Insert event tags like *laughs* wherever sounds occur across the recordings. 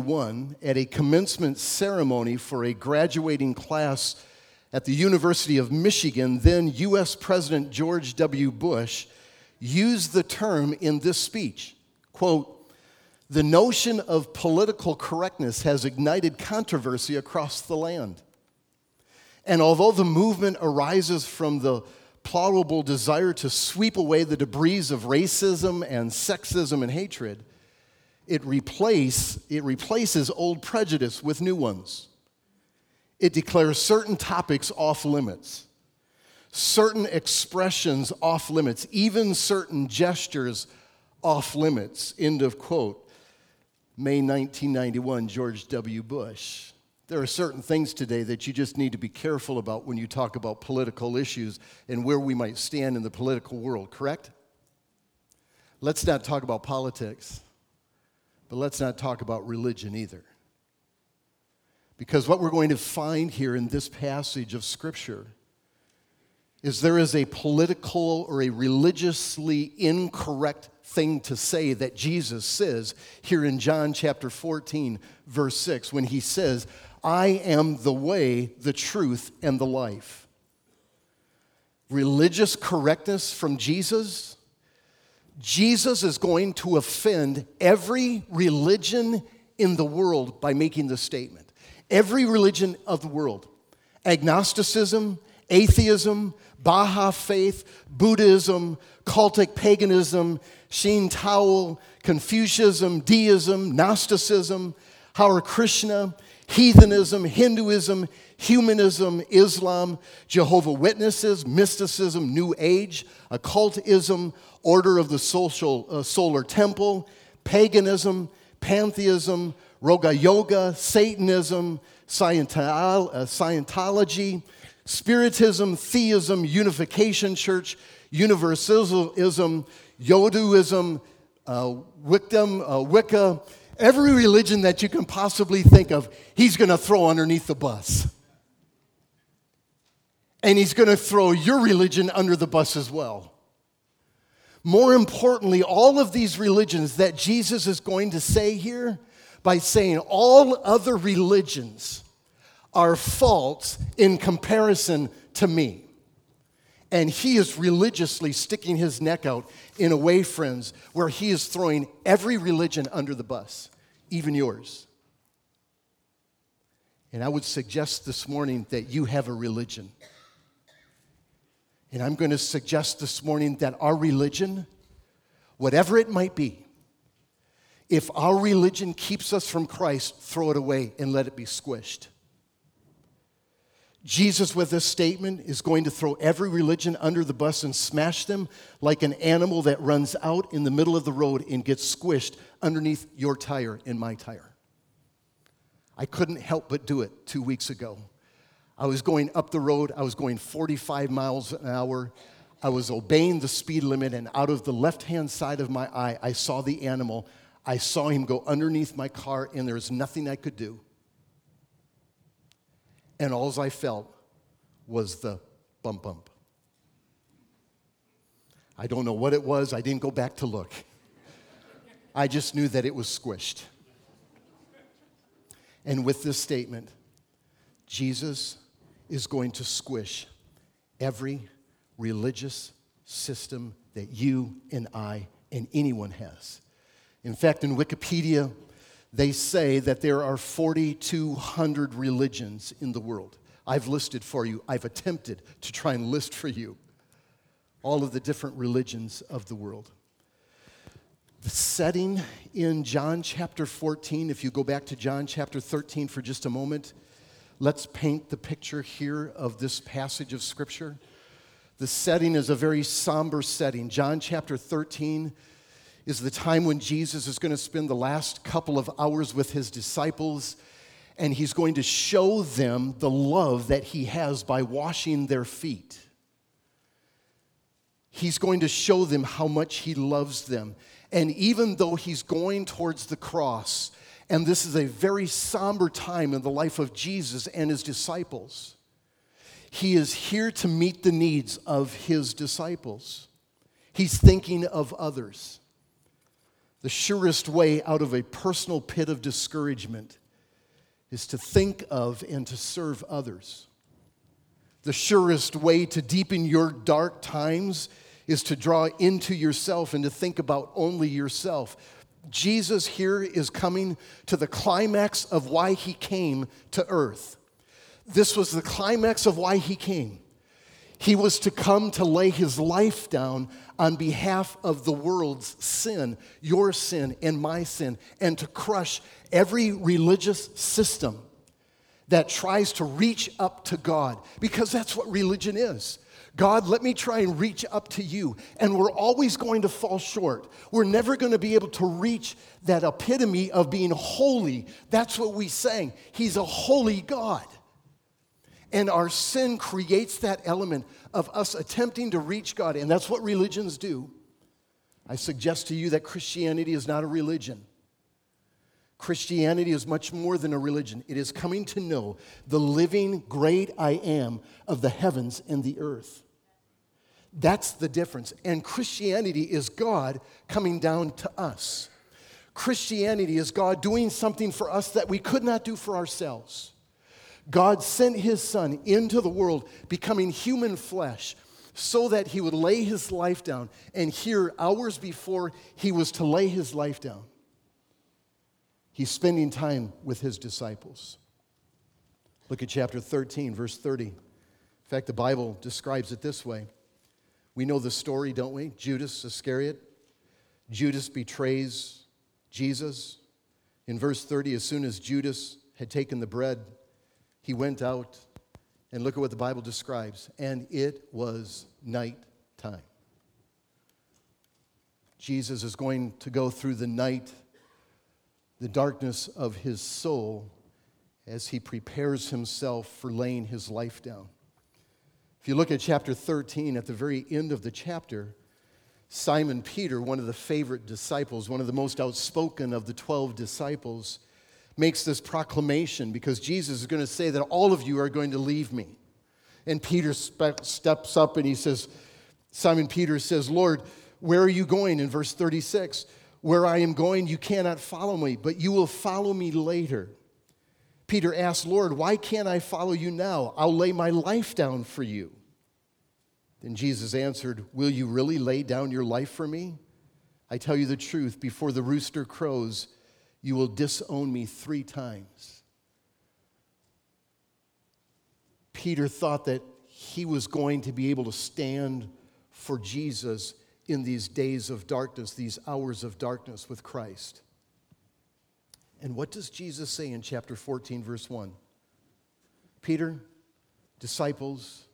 one at a commencement ceremony for a graduating class at the University of Michigan, then US President George W. Bush used the term in this speech. Quote, the notion of political correctness has ignited controversy across the land. And although the movement arises from the plausible desire to sweep away the debris of racism and sexism and hatred, it, replace, it replaces old prejudice with new ones. It declares certain topics off limits, certain expressions off limits, even certain gestures off limits. End of quote. May 1991, George W. Bush. There are certain things today that you just need to be careful about when you talk about political issues and where we might stand in the political world, correct? Let's not talk about politics. But let's not talk about religion either. Because what we're going to find here in this passage of Scripture is there is a political or a religiously incorrect thing to say that Jesus says here in John chapter 14, verse 6, when he says, I am the way, the truth, and the life. Religious correctness from Jesus Jesus is going to offend every religion in the world by making this statement. Every religion of the world agnosticism, atheism, Baha'i faith, Buddhism, cultic paganism, Shinto, Confucianism, Deism, Gnosticism, Hare Krishna, heathenism, Hinduism, humanism, Islam, Jehovah Witnesses, mysticism, New Age, occultism, Order of the social, uh, Solar Temple, paganism, pantheism, Raja Yoga, Satanism, Scientology, uh, Spiritism, Theism, Unification Church, Universalism, Voodooism, uh, uh, Wicca, every religion that you can possibly think of, he's going to throw underneath the bus. And he's going to throw your religion under the bus as well. More importantly, all of these religions that Jesus is going to say here by saying all other religions are false in comparison to me. And he is religiously sticking his neck out in a way, friends, where he is throwing every religion under the bus, even yours. And I would suggest this morning that you have a religion. And I'm going to suggest this morning that our religion, whatever it might be, if our religion keeps us from Christ, throw it away and let it be squished. Jesus, with this statement, is going to throw every religion under the bus and smash them like an animal that runs out in the middle of the road and gets squished underneath your tire and my tire. I couldn't help but do it two weeks ago. I was going up the road, I was going 45 miles an hour. I was obeying the speed limit, and out of the left hand side of my eye, I saw the animal. I saw him go underneath my car, and there was nothing I could do. And all I felt was the bump bump. I don't know what it was, I didn't go back to look. I just knew that it was squished. And with this statement, Jesus is going to squish every religious system that you and I and anyone has. In fact, in Wikipedia, they say that there are 4,200 religions in the world. I've listed for you, I've attempted to try and list for you all of the different religions of the world. The setting in John chapter 14, if you go back to John chapter 13 for just a moment, let's paint the picture here of this passage of Scripture. The setting is a very somber setting. John chapter 13 is the time when Jesus is going to spend the last couple of hours with his disciples, and he's going to show them the love that he has by washing their feet. He's going to show them how much he loves them. And even though he's going towards the cross, and this is a very somber time in the life of Jesus and his disciples. He is here to meet the needs of his disciples. He's thinking of others. The surest way out of a personal pit of discouragement is to think of and to serve others. The surest way to deepen your dark times is to draw into yourself and to think about only yourself. Jesus here is coming to the climax of why he came to earth. This was the climax of why he came. He was to come to lay his life down on behalf of the world's sin, your sin and my sin, and to crush every religious system that tries to reach up to God, because that's what religion is. God, let me try and reach up to you. And we're always going to fall short. We're never going to be able to reach that epitome of being holy. That's what we sang. He's a holy God. And our sin creates that element of us attempting to reach God. And that's what religions do. I suggest to you that Christianity is not a religion. Christianity is much more than a religion. It is coming to know the living great I am of the heavens and the earth. That's the difference. And Christianity is God coming down to us. Christianity is God doing something for us that we could not do for ourselves. God sent his son into the world, becoming human flesh, so that he would lay his life down. And here, hours before he was to lay his life down, he's spending time with his disciples. Look at chapter 13, verse 30. In fact, the Bible describes it this way. We know the story, don't we? Judas Iscariot. Judas betrays Jesus. In verse 30, as soon as Judas had taken the bread, he went out, and look at what the Bible describes. And it was night time. Jesus is going to go through the night, the darkness of his soul, as he prepares himself for laying his life down. If you look at chapter 13, at the very end of the chapter, Simon Peter, one of the favorite disciples, one of the most outspoken of the 12 disciples, makes this proclamation because Jesus is going to say that all of you are going to leave me. And Peter spe- steps up and he says, Simon Peter says, Lord, where are you going? In verse 36, where I am going, you cannot follow me, but you will follow me later. Peter asked, Lord, why can't I follow you now? I'll lay my life down for you. Then Jesus answered, Will you really lay down your life for me? I tell you the truth, before the rooster crows, you will disown me three times. Peter thought that he was going to be able to stand for Jesus in these days of darkness, these hours of darkness with Christ. And what does Jesus say in chapter 14, verse 1? Peter, disciples,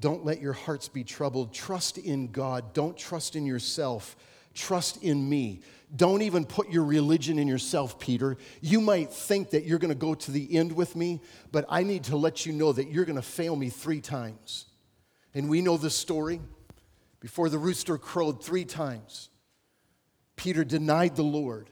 don't let your hearts be troubled. Trust in God. Don't trust in yourself. Trust in me. Don't even put your religion in yourself, Peter. You might think that you're going to go to the end with me, but I need to let you know that you're going to fail me three times. And we know the story. Before the rooster crowed three times, Peter denied the Lord.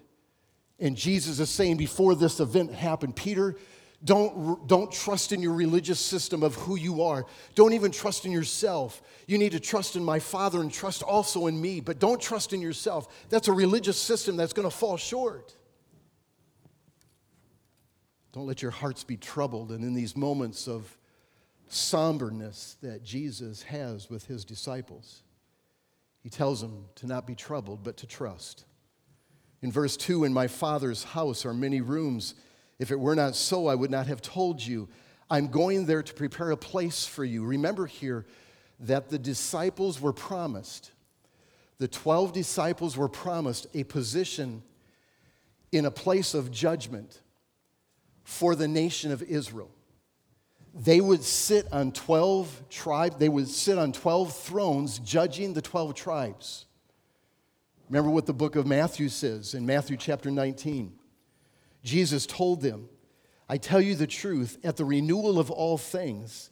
And Jesus is saying before this event happened, Peter, don't, don't trust in your religious system of who you are. Don't even trust in yourself. You need to trust in my Father and trust also in me, but don't trust in yourself. That's a religious system that's going to fall short. Don't let your hearts be troubled. And in these moments of somberness that Jesus has with his disciples, he tells them to not be troubled, but to trust. In verse 2, in my Father's house are many rooms. If it were not so, I would not have told you. I'm going there to prepare a place for you. Remember here that the disciples were promised, the 12 disciples were promised a position in a place of judgment for the nation of Israel. They would sit on 12 tribes, they would sit on 12 thrones judging the 12 tribes. Remember what the book of Matthew says in Matthew chapter 19. Jesus told them, I tell you the truth, at the renewal of all things,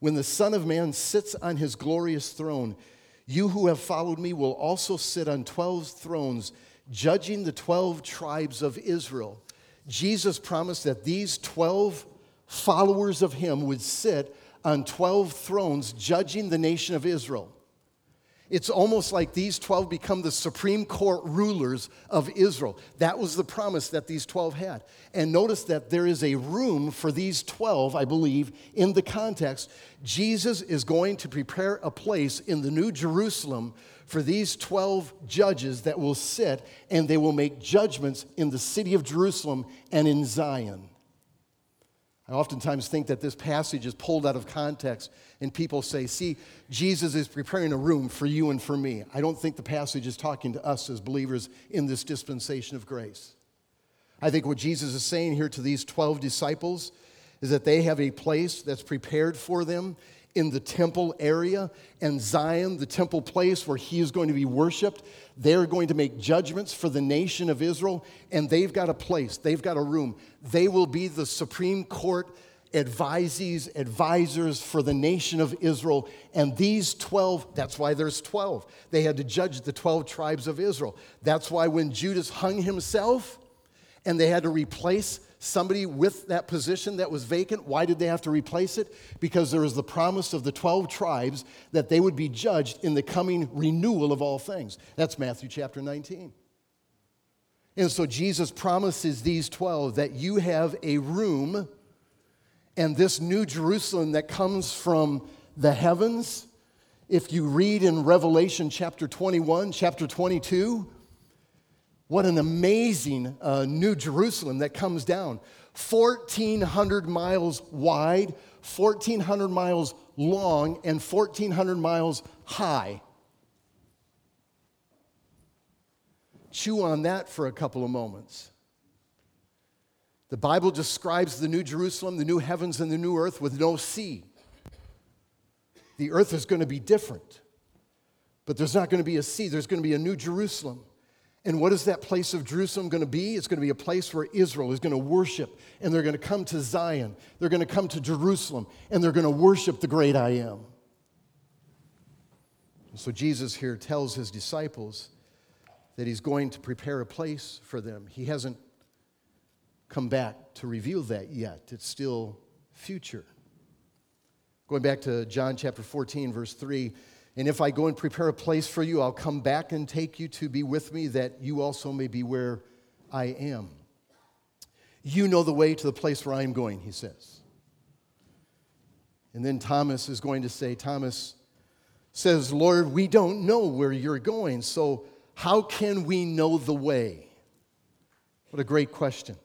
when the Son of Man sits on his glorious throne, you who have followed me will also sit on 12 thrones, judging the 12 tribes of Israel. Jesus promised that these 12 followers of him would sit on 12 thrones, judging the nation of Israel. It's almost like these 12 become the Supreme Court rulers of Israel. That was the promise that these 12 had. And notice that there is a room for these 12, I believe, in the context. Jesus is going to prepare a place in the New Jerusalem for these 12 judges that will sit and they will make judgments in the city of Jerusalem and in Zion. I oftentimes think that this passage is pulled out of context, and people say, See, Jesus is preparing a room for you and for me. I don't think the passage is talking to us as believers in this dispensation of grace. I think what Jesus is saying here to these 12 disciples is that they have a place that's prepared for them in the temple area and Zion, the temple place where he is going to be worshiped. They're going to make judgments for the nation of Israel, and they've got a place, they've got a room. They will be the Supreme Court advisees, advisors for the nation of Israel. And these 12, that's why there's 12. They had to judge the 12 tribes of Israel. That's why when Judas hung himself and they had to replace somebody with that position that was vacant. Why did they have to replace it? Because there was the promise of the 12 tribes that they would be judged in the coming renewal of all things. That's Matthew chapter 19. And so Jesus promises these 12 that you have a room and this new Jerusalem that comes from the heavens. If you read in Revelation chapter 21, chapter 22, what an amazing uh, New Jerusalem that comes down. 1,400 miles wide, 1,400 miles long, and 1,400 miles high. Chew on that for a couple of moments. The Bible describes the New Jerusalem, the new heavens, and the new earth with no sea. The earth is going to be different, but there's not going to be a sea, there's going to be a New Jerusalem. And what is that place of Jerusalem going to be? It's going to be a place where Israel is going to worship, and they're going to come to Zion. They're going to come to Jerusalem, and they're going to worship the great I am. And so Jesus here tells his disciples that he's going to prepare a place for them. He hasn't come back to reveal that yet, it's still future. Going back to John chapter 14, verse 3. And if I go and prepare a place for you, I'll come back and take you to be with me, that you also may be where I am. You know the way to the place where I am going, he says. And then Thomas is going to say, Thomas says, Lord, we don't know where you're going, so how can we know the way? What a great question.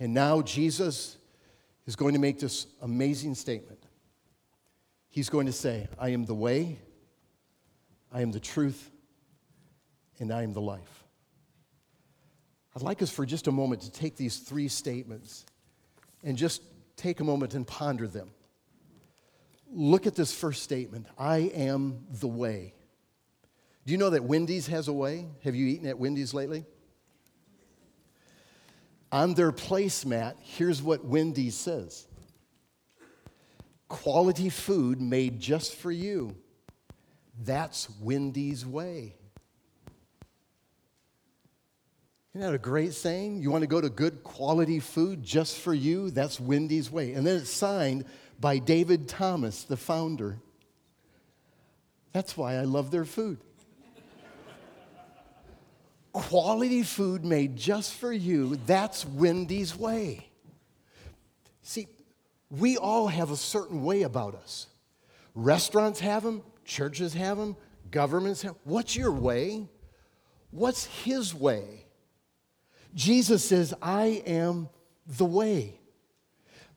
And now Jesus is going to make this amazing statement. He's going to say, I am the way, I am the truth, and I am the life. I'd like us for just a moment to take these three statements and just take a moment and ponder them. Look at this first statement I am the way. Do you know that Wendy's has a way? Have you eaten at Wendy's lately? On their placemat, here's what Wendy's says Quality food made just for you. That's Wendy's way. Isn't that a great saying? You want to go to good quality food just for you? That's Wendy's way. And then it's signed by David Thomas, the founder. That's why I love their food. quality food made just for you, that's Wendy's way. See, we all have a certain way about us. Restaurants have them, Churches have them, governments have. What's your way? What's his way? Jesus says, I am the way.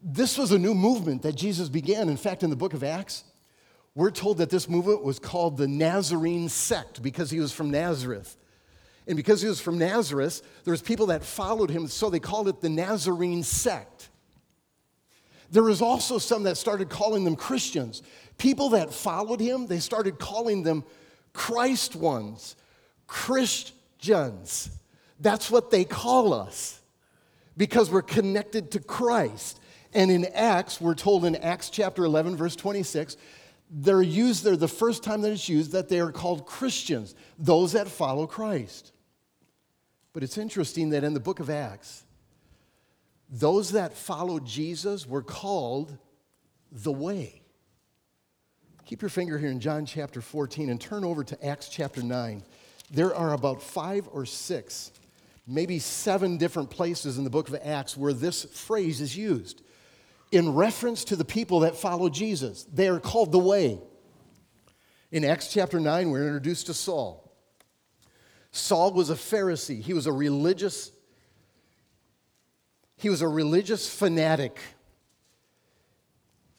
This was a new movement that Jesus began. In fact, in the book of Acts, we're told that this movement was called the Nazarene sect because he was from Nazareth. And because he was from Nazareth, there was people that followed him, so they called it the Nazarene sect. There was also some that started calling them Christians people that followed him, they started calling them Christ ones, Christians. That's what they call us because we're connected to Christ. And in Acts, we're told in Acts chapter 11, verse 26, they're used there the first time that it's used that they are called Christians, those that follow Christ. But it's interesting that in the book of Acts, those that followed Jesus were called the way. Keep your finger here in John chapter 14 and turn over to Acts chapter 9. There are about five or six, maybe seven different places in the book of Acts where this phrase is used in reference to the people that follow Jesus. They are called the way. In Acts chapter 9, we're introduced to Saul. Saul was a Pharisee, he was a religious he was a religious fanatic.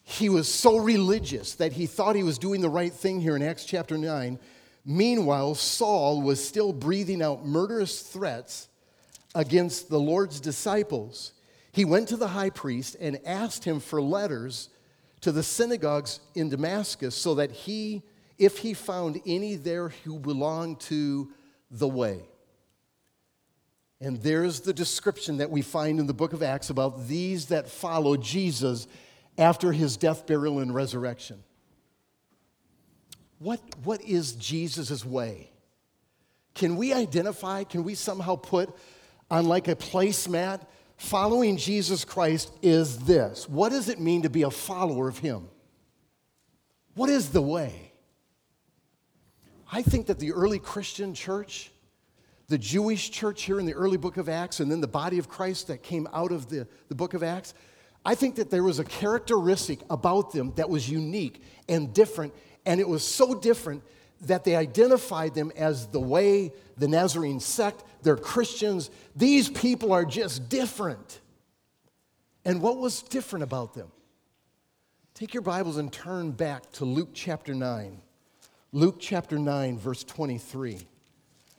He was so religious that he thought he was doing the right thing here in Acts chapter 9. Meanwhile, Saul was still breathing out murderous threats against the Lord's disciples. He went to the high priest and asked him for letters to the synagogues in Damascus so that he, if he found any there who belonged to the way. And there's the description that we find in the book of Acts about these that follow Jesus after his death, burial, and resurrection. What, what is Jesus' way? Can we identify, can we somehow put on like a placemat, following Jesus Christ is this? What does it mean to be a follower of him? What is the way? I think that the early Christian church, the Jewish church here in the early book of Acts, and then the body of Christ that came out of the, the book of Acts, I think that there was a characteristic about them that was unique and different, and it was so different that they identified them as the way, the Nazarene sect, they're Christians. These people are just different. And what was different about them? Take your Bibles and turn back to Luke chapter 9. Luke chapter 9, verse 23.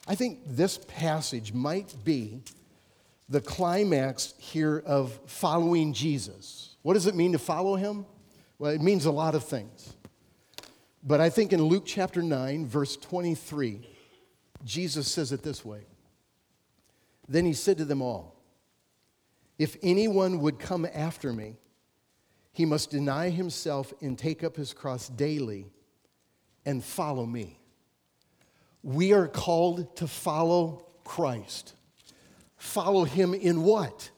I think this passage might be the climax here of following Jesus. What does it mean to follow him? Well, it means a lot of things. But I think in Luke chapter 9, verse 23, Jesus says it this way Then he said to them all, If anyone would come after me, he must deny himself and take up his cross daily and follow me. We are called to follow Christ. Follow him in what?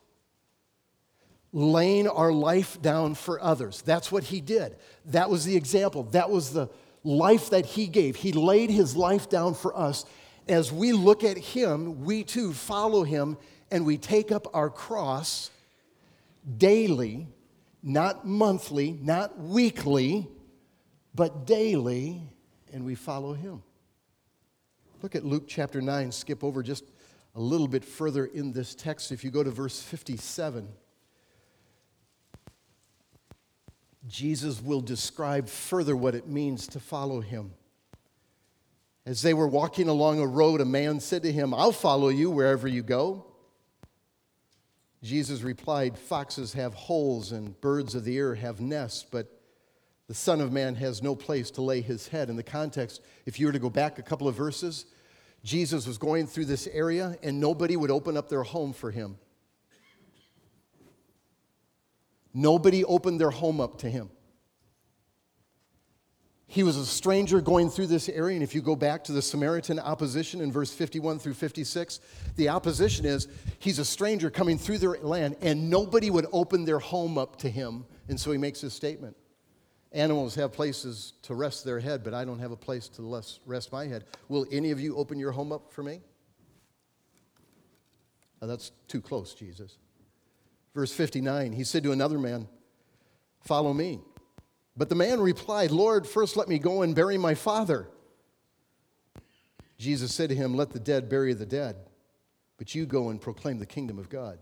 Laying our life down for others. That's what he did. That was the example. That was the life that he gave. He laid his life down for us. As we look at him, we too follow him and we take up our cross daily, not monthly, not weekly, but daily, and we follow him. Look at Luke chapter 9, skip over just a little bit further in this text. If you go to verse 57, Jesus will describe further what it means to follow him. As they were walking along a road, a man said to him, I'll follow you wherever you go. Jesus replied, Foxes have holes and birds of the air have nests, but the Son of Man has no place to lay his head. In the context, if you were to go back a couple of verses, Jesus was going through this area and nobody would open up their home for him. Nobody opened their home up to him. He was a stranger going through this area, and if you go back to the Samaritan opposition in verse 51 through 56, the opposition is he's a stranger coming through their land, and nobody would open their home up to him. And so he makes this statement Animals have places to rest their head, but I don't have a place to rest my head. Will any of you open your home up for me? Now, that's too close, Jesus. Verse 59, he said to another man, Follow me. But the man replied, Lord, first let me go and bury my father. Jesus said to him, Let the dead bury the dead, but you go and proclaim the kingdom of God.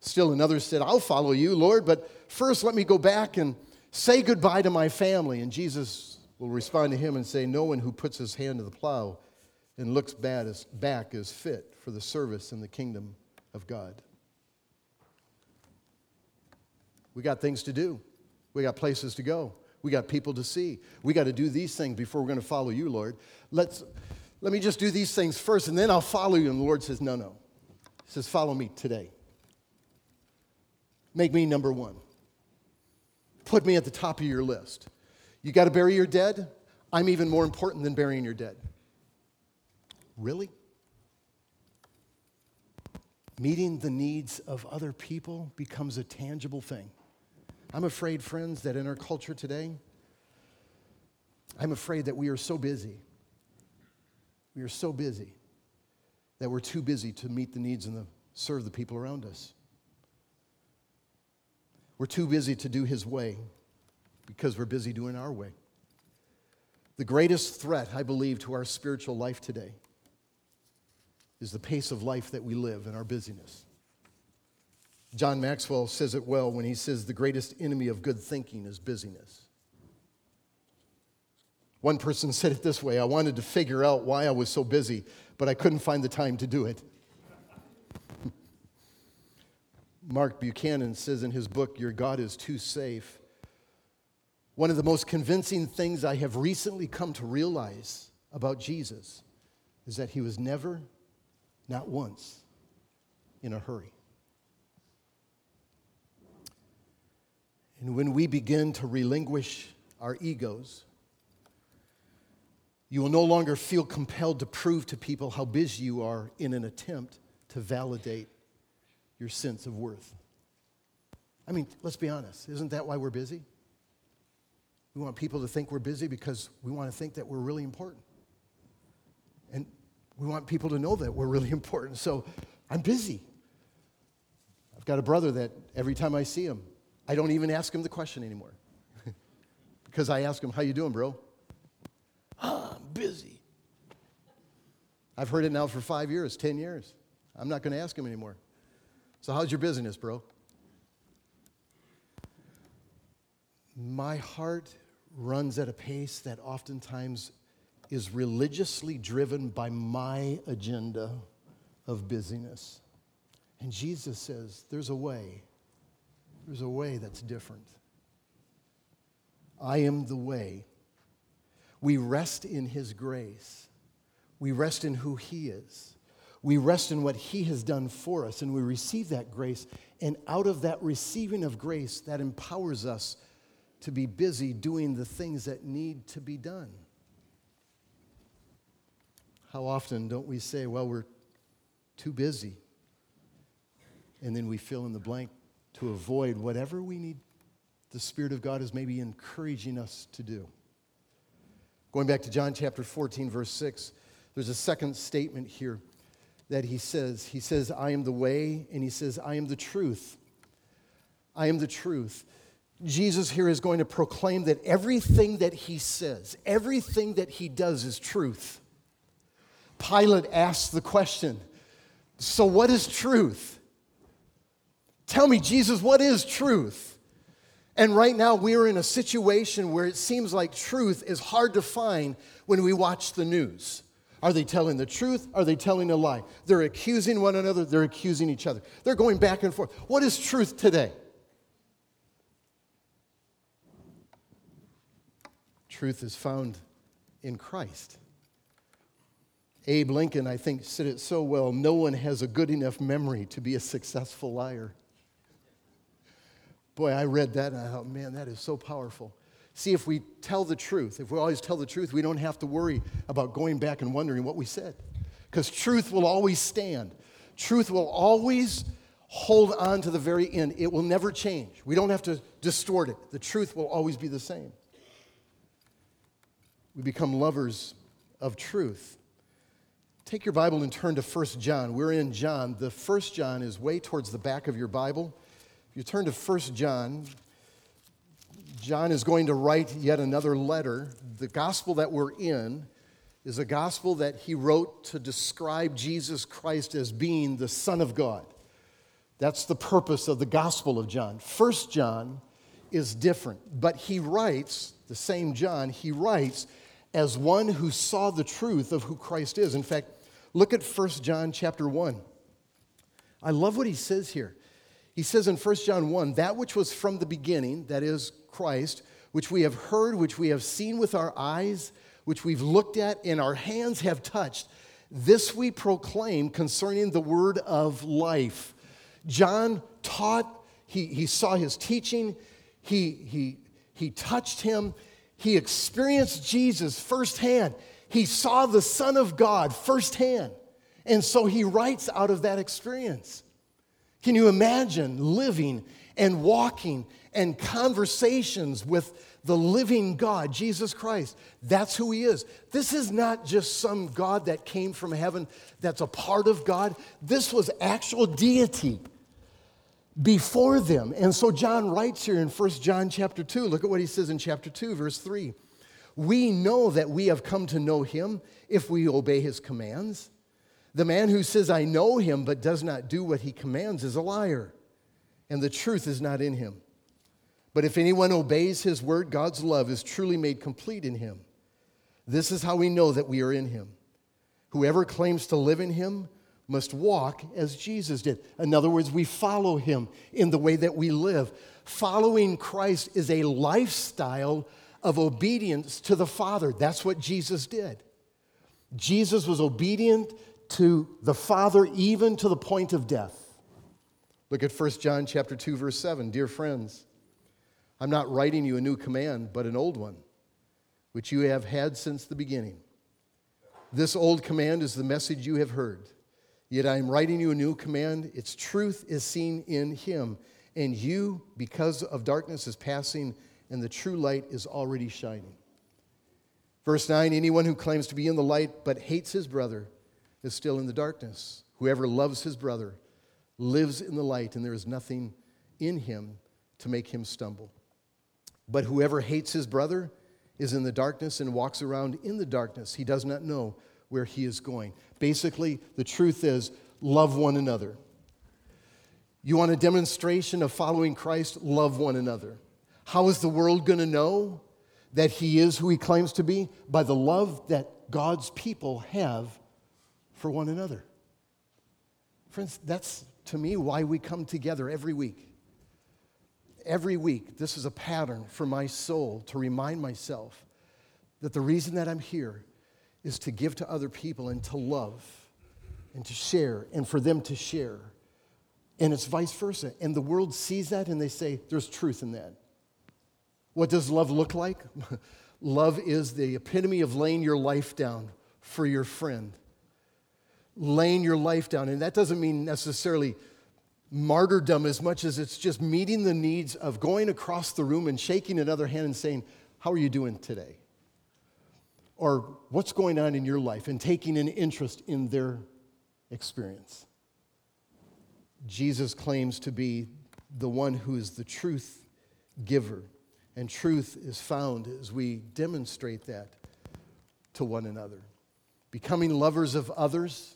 Still another said, I'll follow you, Lord, but first let me go back and Say goodbye to my family. And Jesus will respond to him and say, No one who puts his hand to the plow and looks back is fit for the service in the kingdom of God. We got things to do, we got places to go, we got people to see. We got to do these things before we're going to follow you, Lord. Let's, let me just do these things first and then I'll follow you. And the Lord says, No, no. He says, Follow me today. Make me number one put me at the top of your list. You got to bury your dead? I'm even more important than burying your dead. Really? Meeting the needs of other people becomes a tangible thing. I'm afraid, friends, that in our culture today, I'm afraid that we are so busy. We are so busy that we're too busy to meet the needs and the, serve the people around us. We're too busy to do His way because we're busy doing our way. The greatest threat, I believe, to our spiritual life today is the pace of life that we live and our busyness. John Maxwell says it well when he says the greatest enemy of good thinking is busyness. One person said it this way I wanted to figure out why I was so busy, but I couldn't find the time to do it. Mark Buchanan says in his book, Your God is Too Safe. One of the most convincing things I have recently come to realize about Jesus is that he was never, not once, in a hurry. And when we begin to relinquish our egos, you will no longer feel compelled to prove to people how busy you are in an attempt to validate your sense of worth. I mean, let's be honest. Isn't that why we're busy? We want people to think we're busy because we want to think that we're really important. And we want people to know that we're really *laughs* important. So I'm busy. I've got a brother that every time I see him, I don't even ask him the question anymore. *laughs* because I ask him, How you doing, bro? Oh, I'm busy. I've heard it now for five years, 10 years. I'm not going to ask him anymore. So, how's your business, bro? My heart runs at a pace that oftentimes is religiously driven by my agenda of busyness. And Jesus says, There's a way. There's a way that's different. I am the way. We rest in His grace. We rest in who He is. We rest in what He has done for us, and we receive that grace. And out of that receiving of grace, that empowers us to be busy doing the things that need to be done. How often don't we say, well, we're too busy? And then we fill in the blank to avoid whatever we need the Spirit of God is maybe encouraging us to do. Going back to John chapter 14, verse 6, there's a second statement here that he says. He says, I am the way, and he says, I am the truth. I am the truth. Jesus here is going to proclaim that everything that he says, everything that he does is truth. Pilate asks the question So, what is truth? Tell me, Jesus, what is truth? And right now, we are in a situation where it seems like truth is hard to find when we watch the news. Are they telling the truth? Are they telling a lie? They're accusing one another, they're accusing each other. They're going back and forth. What is truth today? Truth is found in Christ. Abe Lincoln, I think, said it so well no one has a good enough memory to be a successful liar. Boy, I read that and I thought, man, that is so powerful. See, if we tell the truth, if we always tell the truth, we don't have to worry about going back and wondering what we said. Because truth will always stand. Truth will always hold on to the very end. It will never change. We don't have to distort it. The truth will always be the same. We become lovers of truth. Take your Bible and turn to 1 John. We're in John. The 1 John is way towards the back of your Bible. If you turn to 1 John, John is going to write yet another letter. The gospel that we're in is a gospel that he wrote to describe Jesus Christ as being the Son of God. That's the purpose of the gospel of John. First John is different, but he writes, the same John, he writes as one who saw the truth of who Christ is. In fact, look at First John chapter 1. I love what he says here. He says in 1 John 1 that which was from the beginning, that is, Christ, which we have heard, which we have seen with our eyes, which we've looked at, and our hands have touched. This we proclaim concerning the word of life. John taught, he, he saw his teaching, he, he, he touched him, he experienced Jesus firsthand. He saw the Son of God firsthand. And so he writes out of that experience. Can you imagine living and walking and conversations with the living God, Jesus Christ. That's who He is. This is not just some God that came from heaven that's a part of God. This was actual deity before them. And so John writes here in 1 John chapter 2, look at what he says in chapter 2, verse 3. We know that we have come to know him if we obey his commands. The man who says, I know him, but does not do what he commands is a liar, and the truth is not in him. But if anyone obeys his word, God's love is truly made complete in him. This is how we know that we are in him. Whoever claims to live in him must walk as Jesus did. In other words, we follow him in the way that we live. Following Christ is a lifestyle of obedience to the Father. That's what Jesus did. Jesus was obedient to the Father even to the point of death. Look at 1 John chapter 2 verse 7. Dear friends, I'm not writing you a new command, but an old one, which you have had since the beginning. This old command is the message you have heard. Yet I am writing you a new command. Its truth is seen in him. And you, because of darkness, is passing, and the true light is already shining. Verse 9 Anyone who claims to be in the light but hates his brother is still in the darkness. Whoever loves his brother lives in the light, and there is nothing in him to make him stumble. But whoever hates his brother is in the darkness and walks around in the darkness. He does not know where he is going. Basically, the truth is love one another. You want a demonstration of following Christ? Love one another. How is the world going to know that he is who he claims to be? By the love that God's people have for one another. Friends, that's to me why we come together every week. Every week, this is a pattern for my soul to remind myself that the reason that I'm here is to give to other people and to love and to share and for them to share. And it's vice versa. And the world sees that and they say, there's truth in that. What does love look like? *laughs* love is the epitome of laying your life down for your friend. Laying your life down. And that doesn't mean necessarily martyrdom as much as it's just meeting the needs of going across the room and shaking another hand and saying, How are you doing today? or what's going on in your life and taking an interest in their experience. Jesus claims to be the one who is the truth giver, and truth is found as we demonstrate that to one another. Becoming lovers of others,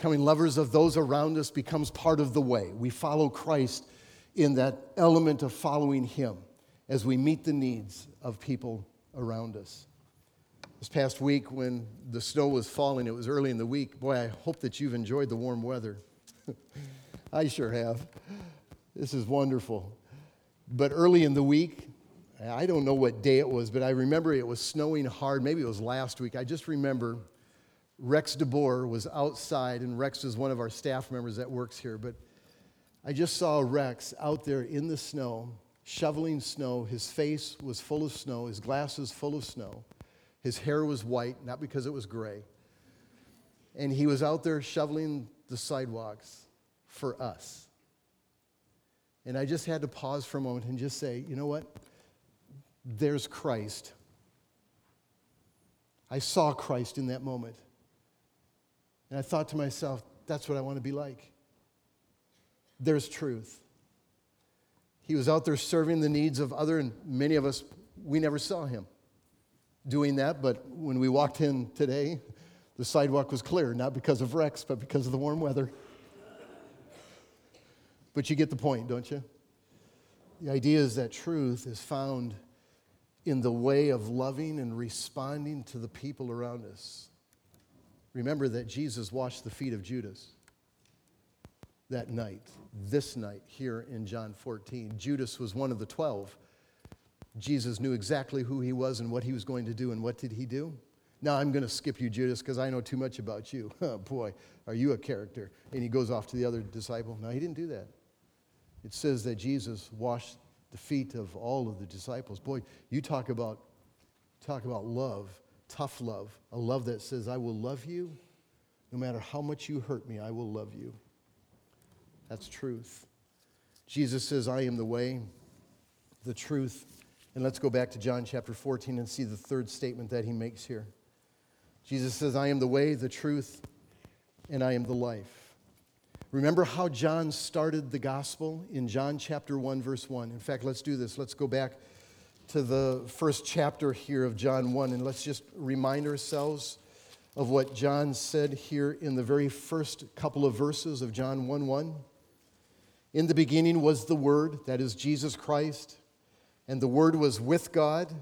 becoming lovers of those around us becomes part of the way. We follow Christ in that element of following Him as we meet the needs of people around us. This past week, when the snow was falling, it was early in the week. Boy, I hope that you've enjoyed the warm weather. *laughs* I sure have. This is wonderful. But early in the week, I don't know what day it was, but I remember it was snowing hard. Maybe it was last week. I just remember Rex DeBoer was outside, and Rex is one of our staff members that works here. But I just saw Rex out there in the snow, shoveling snow. His face was full of snow, his glasses full of snow. His hair was white, not because it was gray. And he was out there shoveling the sidewalks for us. And I just had to pause for a moment and just say, you know what? There's Christ. I saw Christ in that moment. And I thought to myself, that's what I want to be like. There's truth. He was out there serving the needs of other, and many of us, we never saw him doing that, but when we walked in today, the sidewalk was clear, not because of Rex, but because of the warm weather. But you get the point, don't you? The idea is that truth is found in the way of loving and responding to the people around us. Remember that Jesus washed the feet of Judas that night, this night here in John 14. Judas was one of the 12 Jesus knew exactly who he was and what he was going to do. And what did he do? Now I'm going to skip you, Judas, because I know too much about you. *laughs* Oh, boy, are you a character? And he goes off to the other disciple. No, he didn't do that. It says that Jesus washed the feet of all of the disciples. Boy, you talk about, talk about love, tough love, a love that says, I will love you no matter how much you hurt me, I will love you. That's truth. Jesus says, I am the way, the truth. And let's go back to John chapter 14 and see the third statement that he makes here. Jesus says, I am the way, the truth, and I am the life. Remember how John started the gospel in John chapter 1, verse 1. In fact, let's do this. Let's go back to the first chapter here of John 1, and let's just remind ourselves of what John said here in the very first couple of verses of John 1 1. In the beginning was the Word, that is Jesus Christ, and the Word was with God,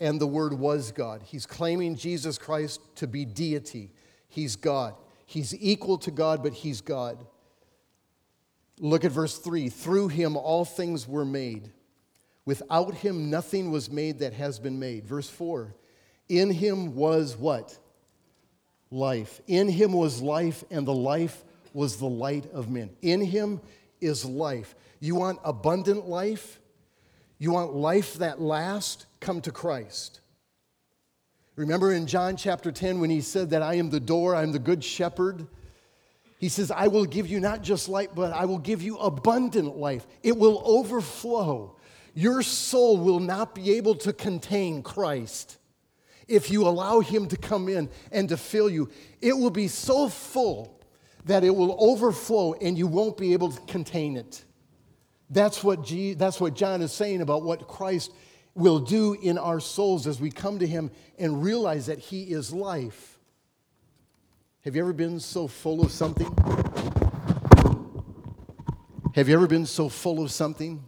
and the Word was God. He's claiming Jesus Christ to be deity. He's God. He's equal to God, but He's God. Look at verse 3 Through Him all things were made. Without him, nothing was made that has been made. Verse 4 In him was what? Life. In him was life, and the life was the light of men. In him is life. You want abundant life? You want life that lasts? Come to Christ. Remember in John chapter 10 when he said that I am the door, I'm the good shepherd? He says, I will give you not just life, but I will give you abundant life. It will overflow. Your soul will not be able to contain Christ if you allow Him to come in and to fill you. It will be so full that it will overflow and you won't be able to contain it. That's what, G, that's what John is saying about what Christ will do in our souls as we come to Him and realize that He is life. Have you ever been so full of something? Have you ever been so full of something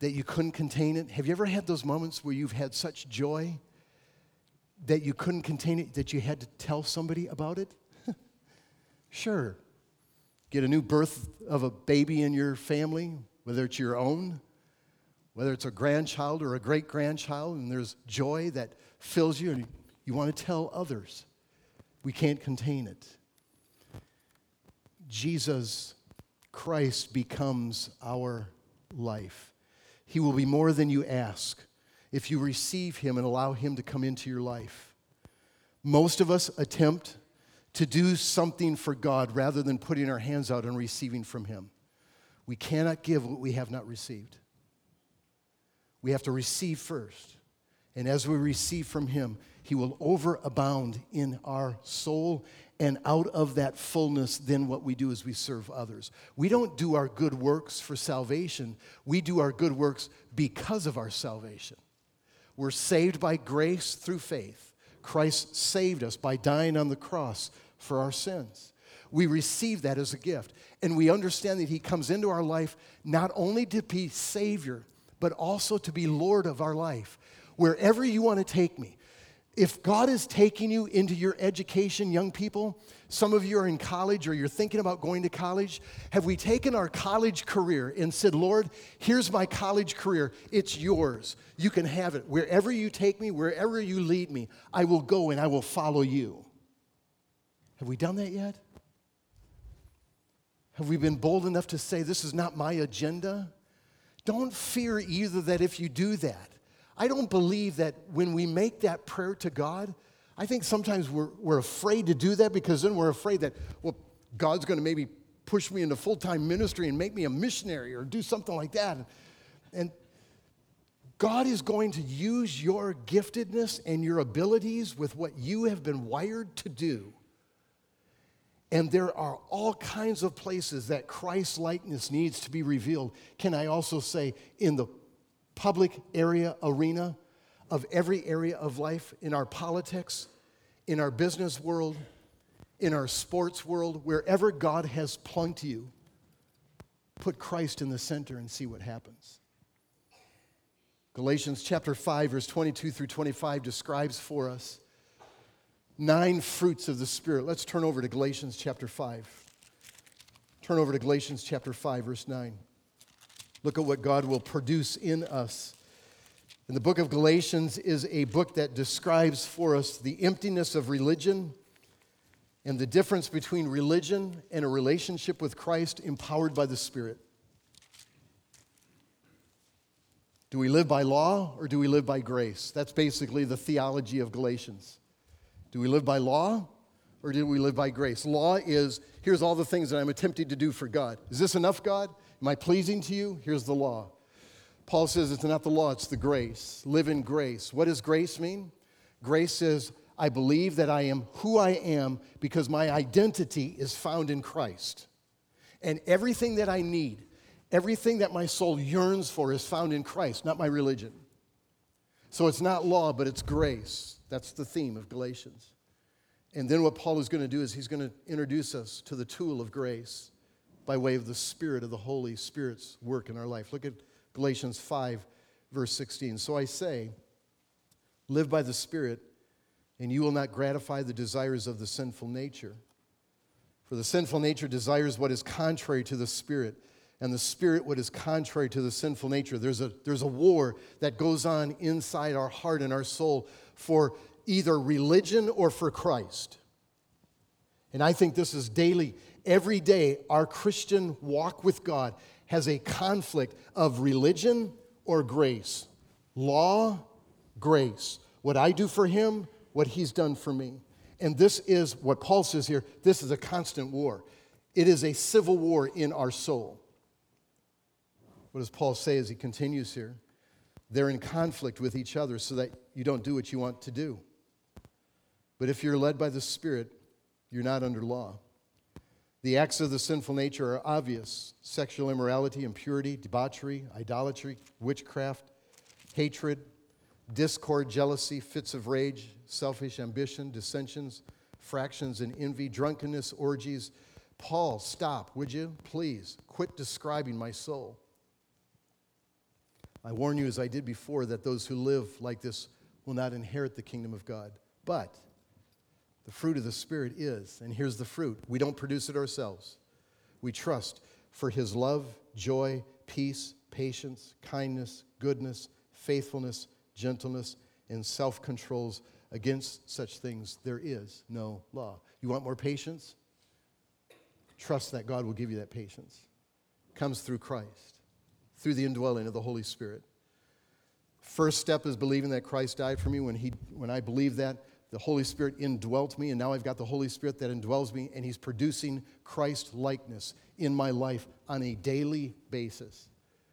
that you couldn't contain it? Have you ever had those moments where you've had such joy that you couldn't contain it, that you had to tell somebody about it? *laughs* sure. Get a new birth of a baby in your family, whether it's your own, whether it's a grandchild or a great grandchild, and there's joy that fills you and you want to tell others. We can't contain it. Jesus Christ becomes our life. He will be more than you ask if you receive Him and allow Him to come into your life. Most of us attempt to do something for God rather than putting our hands out and receiving from Him. We cannot give what we have not received. We have to receive first. And as we receive from Him, He will overabound in our soul and out of that fullness, then what we do is we serve others. We don't do our good works for salvation, we do our good works because of our salvation. We're saved by grace through faith. Christ saved us by dying on the cross for our sins. We receive that as a gift. And we understand that He comes into our life not only to be Savior, but also to be Lord of our life. Wherever you want to take me, if God is taking you into your education, young people, some of you are in college or you're thinking about going to college, have we taken our college career and said, Lord, here's my college career. It's yours. You can have it. Wherever you take me, wherever you lead me, I will go and I will follow you. Have we done that yet? Have we been bold enough to say, This is not my agenda? Don't fear either that if you do that, I don't believe that when we make that prayer to God, I think sometimes we're, we're afraid to do that because then we're afraid that, well, God's going to maybe push me into full time ministry and make me a missionary or do something like that. And God is going to use your giftedness and your abilities with what you have been wired to do. And there are all kinds of places that Christ likeness needs to be revealed. Can I also say, in the public area, arena of every area of life in our politics, in our business world, in our sports world, wherever God has plunked you, put Christ in the center and see what happens. Galatians chapter 5, verse 22 through 25 describes for us nine fruits of the Spirit. Let's turn over to Galatians chapter 5. Turn over to Galatians chapter 5, verse 9. Look at what God will produce in us. And the book of Galatians is a book that describes for us the emptiness of religion and the difference between religion and a relationship with Christ empowered by the Spirit. Do we live by law or do we live by grace? That's basically the theology of Galatians. Do we live by law or do we live by grace? Law is here's all the things that I'm attempting to do for God. Is this enough, God? Am I pleasing to you? Here's the law. Paul says it's not the law, it's the grace. Live in grace. What does grace mean? Grace says, I believe that I am who I am because my identity is found in Christ. And everything that I need, everything that my soul yearns for is found in Christ, not my religion. So it's not law, but it's grace. That's the theme of Galatians. And then what Paul is going to do is he's going to introduce us to the tool of grace by way of the Spirit of the Holy Spirit's work in our life. Look at Galatians 5, verse 16. So I say, live by the Spirit, and you will not gratify the desires of the sinful nature. For the sinful nature desires what is contrary to the Spirit, and the Spirit what is contrary to the sinful nature. There's a, there's a war that goes on inside our heart and our soul for either religion or for Christ. And I think this is daily. Every day, our Christian walk with God has a conflict of religion or grace, law, grace. What I do for him, what he's done for me. And this is what Paul says here this is a constant war. It is a civil war in our soul. What does Paul say as he continues here? They're in conflict with each other so that you don't do what you want to do. But if you're led by the Spirit, you're not under law. The acts of the sinful nature are obvious sexual immorality, impurity, debauchery, idolatry, witchcraft, hatred, discord, jealousy, fits of rage, selfish ambition, dissensions, fractions, and envy, drunkenness, orgies. Paul, stop, would you? Please, quit describing my soul. I warn you, as I did before, that those who live like this will not inherit the kingdom of God. But the fruit of the Spirit is, and here's the fruit we don't produce it ourselves. We trust for His love, joy, peace, patience, kindness, goodness, faithfulness, gentleness, and self controls. Against such things, there is no law. You want more patience? Trust that God will give you that patience. comes through Christ, through the indwelling of the Holy Spirit. First step is believing that Christ died for me. When, he, when I believe that, the Holy Spirit indwelt me, and now I've got the Holy Spirit that indwells me, and He's producing Christ likeness in my life on a daily basis.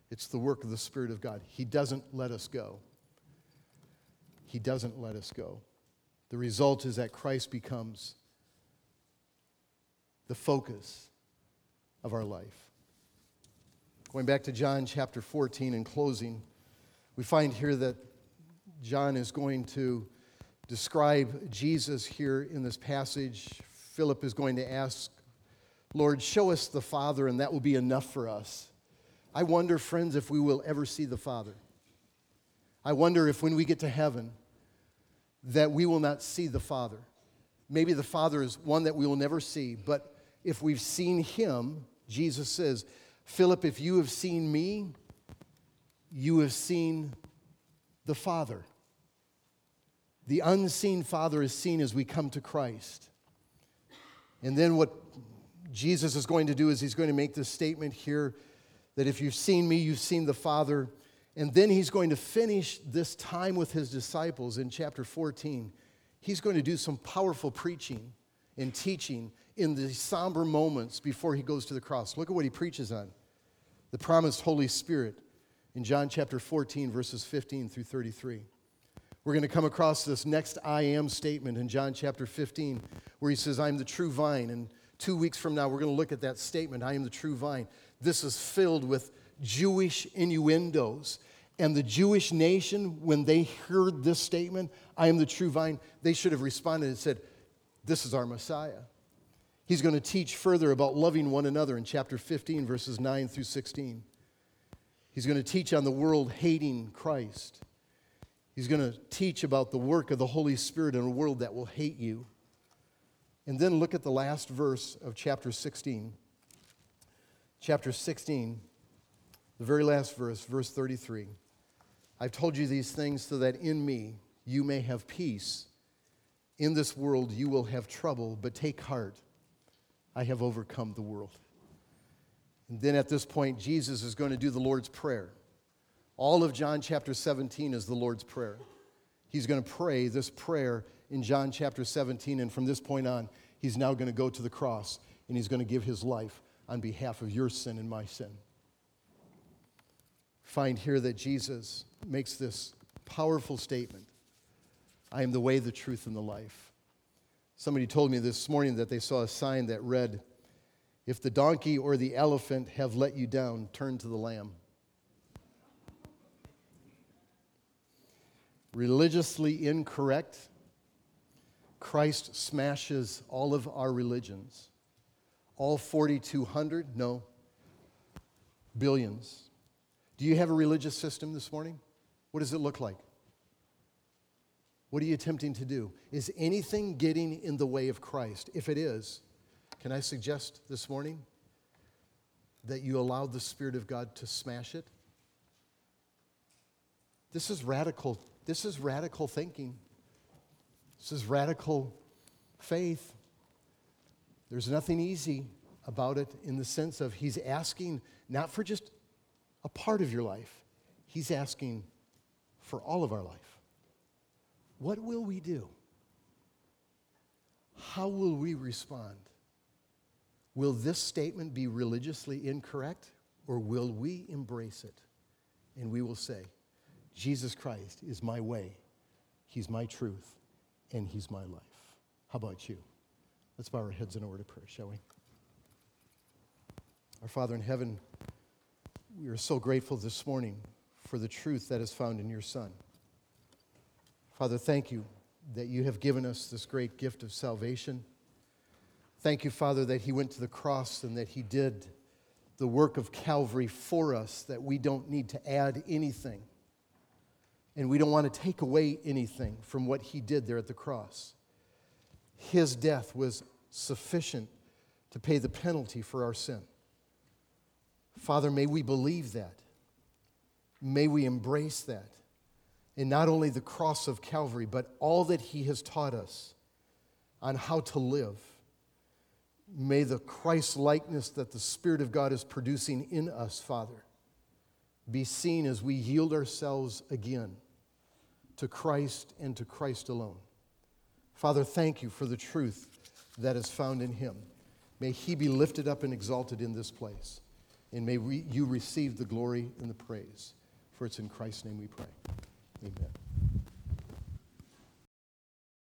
It's the work of the Spirit of God. He doesn't let us go. He doesn't let us go. The result is that Christ becomes the focus of our life. Going back to John chapter 14 in closing, we find here that John is going to describe Jesus here in this passage, Philip is going to ask, Lord, show us the Father, and that will be enough for us. I wonder, friends, if we will ever see the Father. I wonder if when we get to heaven, that we will not see the Father. Maybe the Father is one that we will never see, but if we've seen Him, Jesus says, Philip, if you have seen me, you have seen the Father. The unseen Father is seen as we come to Christ. And then what Jesus is going to do is he's going to make this statement here that if you've seen me, you've seen the Father. And then he's going to finish this time with his disciples in chapter 14. He's going to do some powerful preaching and teaching in the somber moments before he goes to the cross. Look at what he preaches on the promised Holy Spirit in John chapter 14, verses 15 through 33 we're going to come across this next I am statement in John chapter 15, where he says, I am the true vine. And two weeks from now, we're going to look at that statement, I am the true vine. This is filled with Jewish innuendos. And the Jewish nation, when they heard this statement, I am the true vine, they should have responded and said, This is our Messiah. He's going to teach further about loving one another in chapter 15, verses 9 through 16. He's going to teach on the world hating Christ. He's going to teach about the work of the Holy Spirit in a world that will hate you. And then look at the last verse of chapter 16. Chapter 16, the very last verse, verse 33. I've told you these things so that in me you may have peace. In this world you will have trouble, but take heart. I have overcome the world. And then at this point, Jesus is going to do the Lord's Prayer. All of John chapter 17 is the Lord's Prayer. He's going to pray this prayer in John chapter 17, and from this point on, he's now going to go to the cross and he's going to give his life on behalf of your sin and my sin. Find here that Jesus makes this powerful statement I am the way, the truth, and the life. Somebody told me this morning that they saw a sign that read, If the donkey or the elephant have let you down, turn to the lamb. Religiously incorrect, Christ smashes all of our religions. All 4,200? No. Billions. Do you have a religious system this morning? What does it look like? What are you attempting to do? Is anything getting in the way of Christ? If it is, can I suggest this morning that you allow the Spirit of God to smash it? This is radical. This is radical thinking. This is radical faith. There's nothing easy about it in the sense of he's asking not for just a part of your life, he's asking for all of our life. What will we do? How will we respond? Will this statement be religiously incorrect or will we embrace it? And we will say, Jesus Christ is my way, He's my truth, and He's my life. How about you? Let's bow our heads in a word of prayer, shall we? Our Father in heaven, we are so grateful this morning for the truth that is found in your Son. Father, thank you that you have given us this great gift of salvation. Thank you, Father, that He went to the cross and that He did the work of Calvary for us, that we don't need to add anything. And we don't want to take away anything from what He did there at the cross. His death was sufficient to pay the penalty for our sin. Father, may we believe that. May we embrace that. And not only the cross of Calvary, but all that He has taught us on how to live. May the Christ likeness that the Spirit of God is producing in us, Father, be seen as we yield ourselves again to Christ and to Christ alone. Father, thank you for the truth that is found in Him. May He be lifted up and exalted in this place. And may we, you receive the glory and the praise. For it's in Christ's name we pray. Amen.